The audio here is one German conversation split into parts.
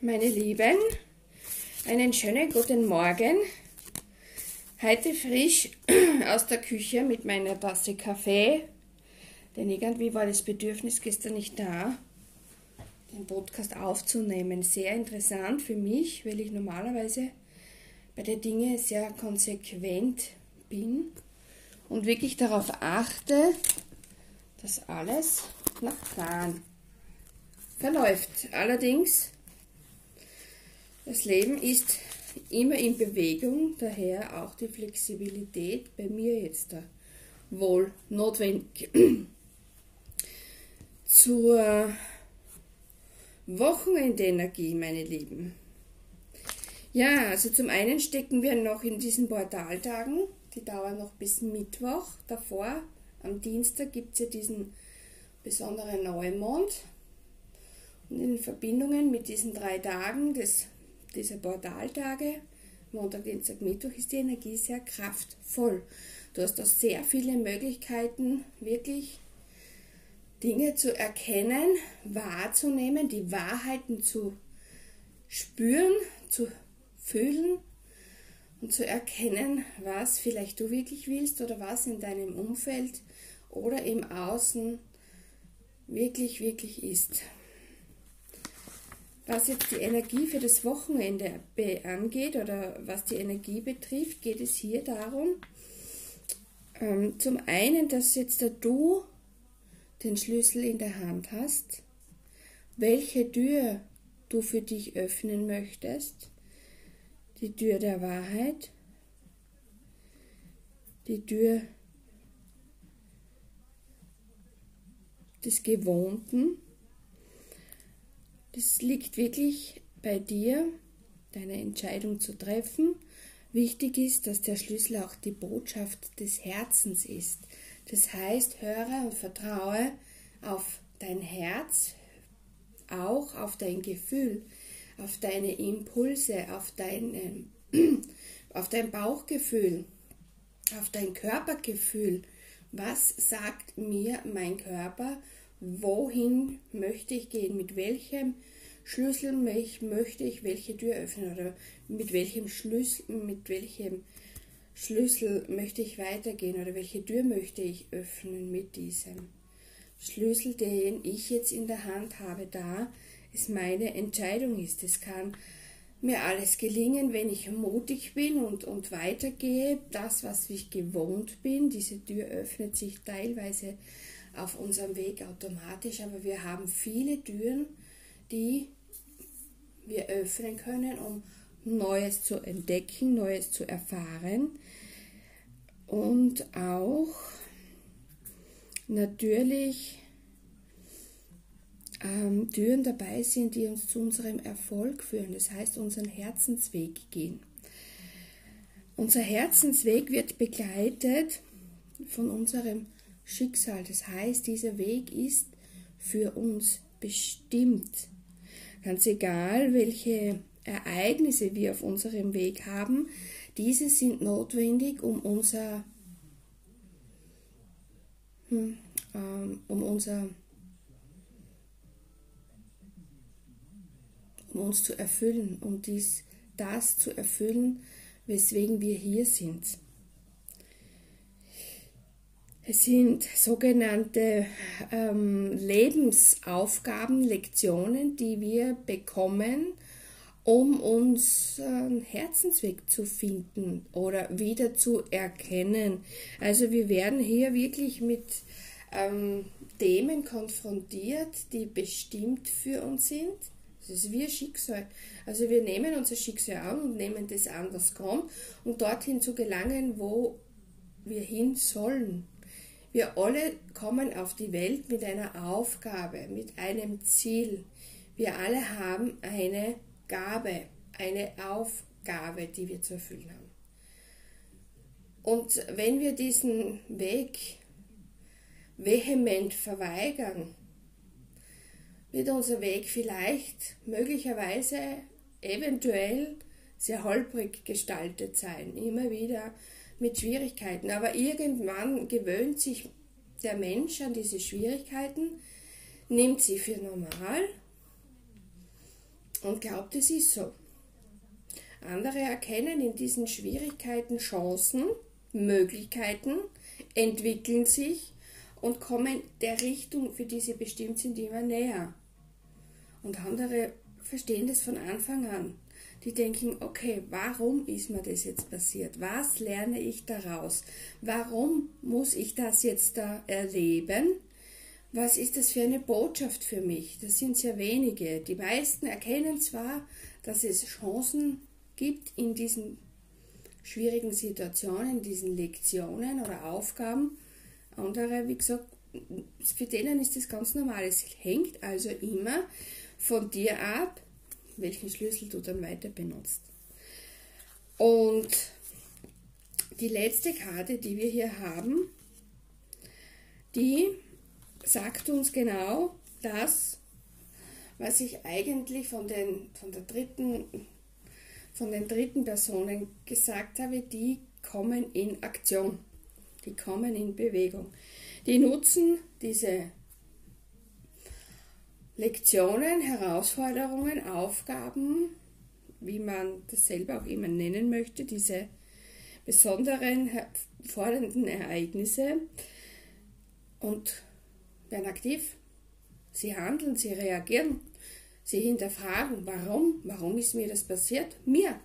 meine Lieben, einen schönen guten Morgen. Heute frisch aus der Küche mit meiner Tasse Kaffee, denn irgendwie war das Bedürfnis gestern nicht da, den Podcast aufzunehmen. Sehr interessant für mich, weil ich normalerweise bei den Dingen sehr konsequent bin und wirklich darauf achte, dass alles nach Plan verläuft. Allerdings das Leben ist immer in Bewegung, daher auch die Flexibilität bei mir jetzt da wohl notwendig. Zur Wochenendenergie, meine Lieben. Ja, also zum einen stecken wir noch in diesen Portaltagen, die dauern noch bis Mittwoch. Davor, am Dienstag, gibt es ja diesen besonderen Neumond. Und in Verbindungen mit diesen drei Tagen des dieser Portaltage, Montag, Dienstag, Mittwoch, ist die Energie sehr kraftvoll. Du hast da sehr viele Möglichkeiten, wirklich Dinge zu erkennen, wahrzunehmen, die Wahrheiten zu spüren, zu fühlen und zu erkennen, was vielleicht du wirklich willst oder was in deinem Umfeld oder im Außen wirklich, wirklich ist. Was jetzt die Energie für das Wochenende angeht oder was die Energie betrifft, geht es hier darum, ähm, zum einen, dass jetzt du den Schlüssel in der Hand hast, welche Tür du für dich öffnen möchtest, die Tür der Wahrheit, die Tür des Gewohnten, es liegt wirklich bei dir, deine Entscheidung zu treffen. Wichtig ist, dass der Schlüssel auch die Botschaft des Herzens ist. Das heißt, höre und vertraue auf dein Herz, auch auf dein Gefühl, auf deine Impulse, auf, deine, auf dein Bauchgefühl, auf dein Körpergefühl. Was sagt mir mein Körper? Wohin möchte ich gehen, mit welchem Schlüssel möchte ich welche Tür öffnen oder mit welchem Schlüssel, mit welchem Schlüssel möchte ich weitergehen oder welche Tür möchte ich öffnen mit diesem Schlüssel, den ich jetzt in der Hand habe, da es meine Entscheidung ist. Es kann mir alles gelingen, wenn ich mutig bin und, und weitergehe. Das, was ich gewohnt bin, diese Tür öffnet sich teilweise auf unserem Weg automatisch, aber wir haben viele Türen, die wir öffnen können, um Neues zu entdecken, Neues zu erfahren und auch natürlich ähm, Türen dabei sind, die uns zu unserem Erfolg führen, das heißt unseren Herzensweg gehen. Unser Herzensweg wird begleitet von unserem Schicksal. Das heißt, dieser Weg ist für uns bestimmt. Ganz egal, welche Ereignisse wir auf unserem Weg haben, diese sind notwendig, um unser, hm, ähm, um unser, um uns zu erfüllen, um dies, das zu erfüllen, weswegen wir hier sind. Es sind sogenannte ähm, Lebensaufgaben, Lektionen, die wir bekommen, um unseren Herzensweg zu finden oder wieder zu erkennen. Also wir werden hier wirklich mit ähm, Themen konfrontiert, die bestimmt für uns sind. Das ist wie ein Schicksal. Also wir nehmen unser Schicksal an und nehmen das an, was kommt, um dorthin zu gelangen, wo wir hin sollen. Wir alle kommen auf die Welt mit einer Aufgabe, mit einem Ziel. Wir alle haben eine Gabe, eine Aufgabe, die wir zu erfüllen haben. Und wenn wir diesen Weg vehement verweigern, wird unser Weg vielleicht möglicherweise eventuell sehr holprig gestaltet sein, immer wieder mit Schwierigkeiten. Aber irgendwann gewöhnt sich der Mensch an diese Schwierigkeiten, nimmt sie für normal und glaubt, es ist so. Andere erkennen in diesen Schwierigkeiten Chancen, Möglichkeiten, entwickeln sich und kommen der Richtung, für die sie bestimmt sind, immer näher. Und andere verstehen das von Anfang an. Die denken, okay, warum ist mir das jetzt passiert? Was lerne ich daraus? Warum muss ich das jetzt da erleben? Was ist das für eine Botschaft für mich? Das sind sehr wenige. Die meisten erkennen zwar, dass es Chancen gibt in diesen schwierigen Situationen, in diesen Lektionen oder Aufgaben. Andere, wie gesagt, für denen ist das ganz normal. Es hängt also immer von dir ab, welchen Schlüssel du dann weiter benutzt. Und die letzte Karte, die wir hier haben, die sagt uns genau das, was ich eigentlich von den, von der dritten, von den dritten Personen gesagt habe, die kommen in Aktion, die kommen in Bewegung. Die nutzen diese Lektionen, Herausforderungen, Aufgaben, wie man das selber auch immer nennen möchte, diese besonderen, fordernden Ereignisse und werden aktiv. Sie handeln, sie reagieren, sie hinterfragen, warum, warum ist mir das passiert? Mir.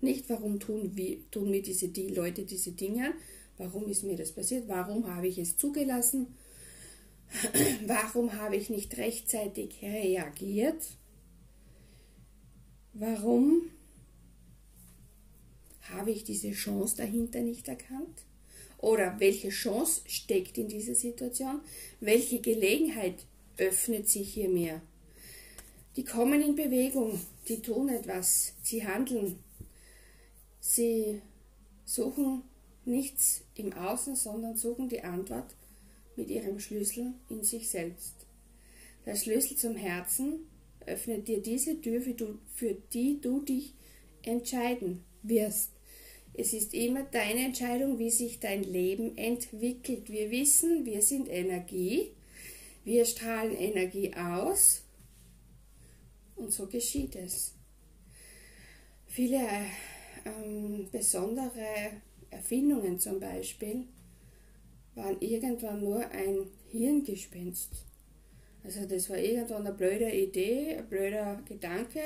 Nicht, warum tun, wie, tun mir diese die Leute diese Dinge, warum ist mir das passiert, warum habe ich es zugelassen, Warum habe ich nicht rechtzeitig reagiert? Warum habe ich diese Chance dahinter nicht erkannt? Oder welche Chance steckt in dieser Situation? Welche Gelegenheit öffnet sich hier mir? Die kommen in Bewegung, die tun etwas, sie handeln. Sie suchen nichts im Außen, sondern suchen die Antwort mit ihrem Schlüssel in sich selbst. Der Schlüssel zum Herzen öffnet dir diese Tür, für, die du dich entscheiden wirst. Es ist immer deine Entscheidung, wie sich dein Leben entwickelt. Wir wissen, wir sind Energie, wir strahlen Energie aus und so geschieht es. Viele ähm, besondere Erfindungen zum Beispiel waren irgendwann nur ein Hirngespenst. Also das war irgendwann eine blöde Idee, ein blöder Gedanke,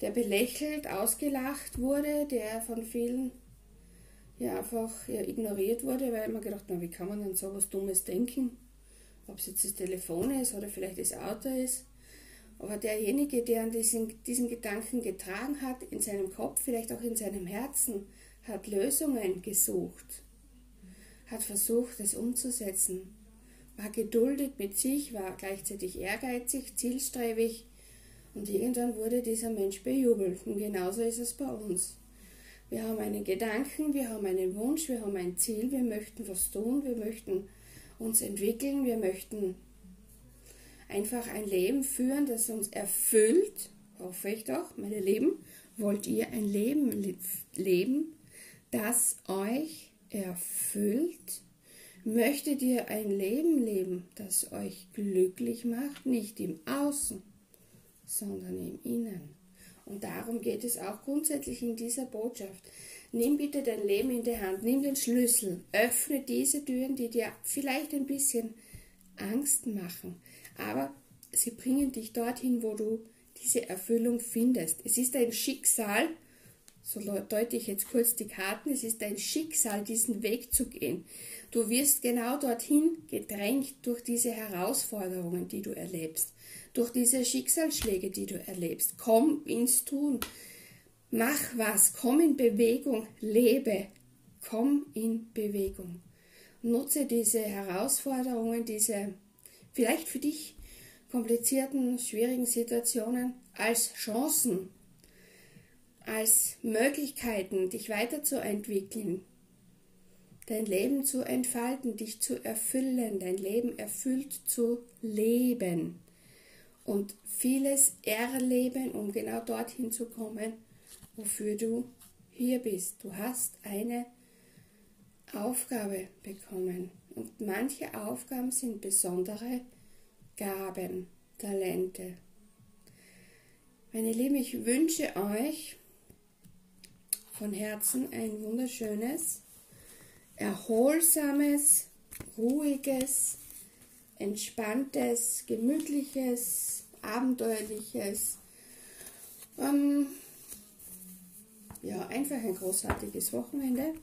der belächelt, ausgelacht wurde, der von vielen ja einfach ja, ignoriert wurde, weil man gedacht, na, wie kann man denn so was Dummes denken? Ob es jetzt das Telefon ist oder vielleicht das Auto ist. Aber derjenige, der an diesen, diesen Gedanken getragen hat, in seinem Kopf, vielleicht auch in seinem Herzen, hat Lösungen gesucht hat versucht, es umzusetzen, war geduldet mit sich, war gleichzeitig ehrgeizig, zielstrebig und irgendwann wurde dieser Mensch bejubelt. Und genauso ist es bei uns. Wir haben einen Gedanken, wir haben einen Wunsch, wir haben ein Ziel, wir möchten was tun, wir möchten uns entwickeln, wir möchten einfach ein Leben führen, das uns erfüllt, hoffe ich doch, meine Lieben, wollt ihr ein Leben leben, das euch erfüllt? Möchtet ihr ein Leben leben, das euch glücklich macht, nicht im Außen, sondern im Innen? Und darum geht es auch grundsätzlich in dieser Botschaft. Nimm bitte dein Leben in die Hand, nimm den Schlüssel, öffne diese Türen, die dir vielleicht ein bisschen Angst machen, aber sie bringen dich dorthin, wo du diese Erfüllung findest. Es ist ein Schicksal, so deute ich jetzt kurz die Karten. Es ist dein Schicksal, diesen Weg zu gehen. Du wirst genau dorthin gedrängt durch diese Herausforderungen, die du erlebst, durch diese Schicksalsschläge, die du erlebst. Komm ins Tun. Mach was. Komm in Bewegung. Lebe. Komm in Bewegung. Nutze diese Herausforderungen, diese vielleicht für dich komplizierten, schwierigen Situationen als Chancen als Möglichkeiten, dich weiterzuentwickeln, dein Leben zu entfalten, dich zu erfüllen, dein Leben erfüllt zu leben und vieles erleben, um genau dorthin zu kommen, wofür du hier bist. Du hast eine Aufgabe bekommen und manche Aufgaben sind besondere Gaben, Talente. Meine Lieben, ich wünsche euch von Herzen ein wunderschönes, erholsames, ruhiges, entspanntes, gemütliches, abenteuerliches, ähm, ja, einfach ein großartiges Wochenende.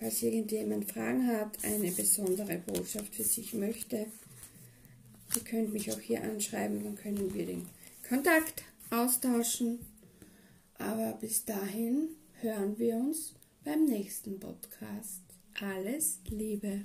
Falls irgendjemand Fragen hat, eine besondere Botschaft für sich möchte, ihr könnt mich auch hier anschreiben, dann können wir den Kontakt austauschen. Aber bis dahin hören wir uns beim nächsten Podcast. Alles Liebe.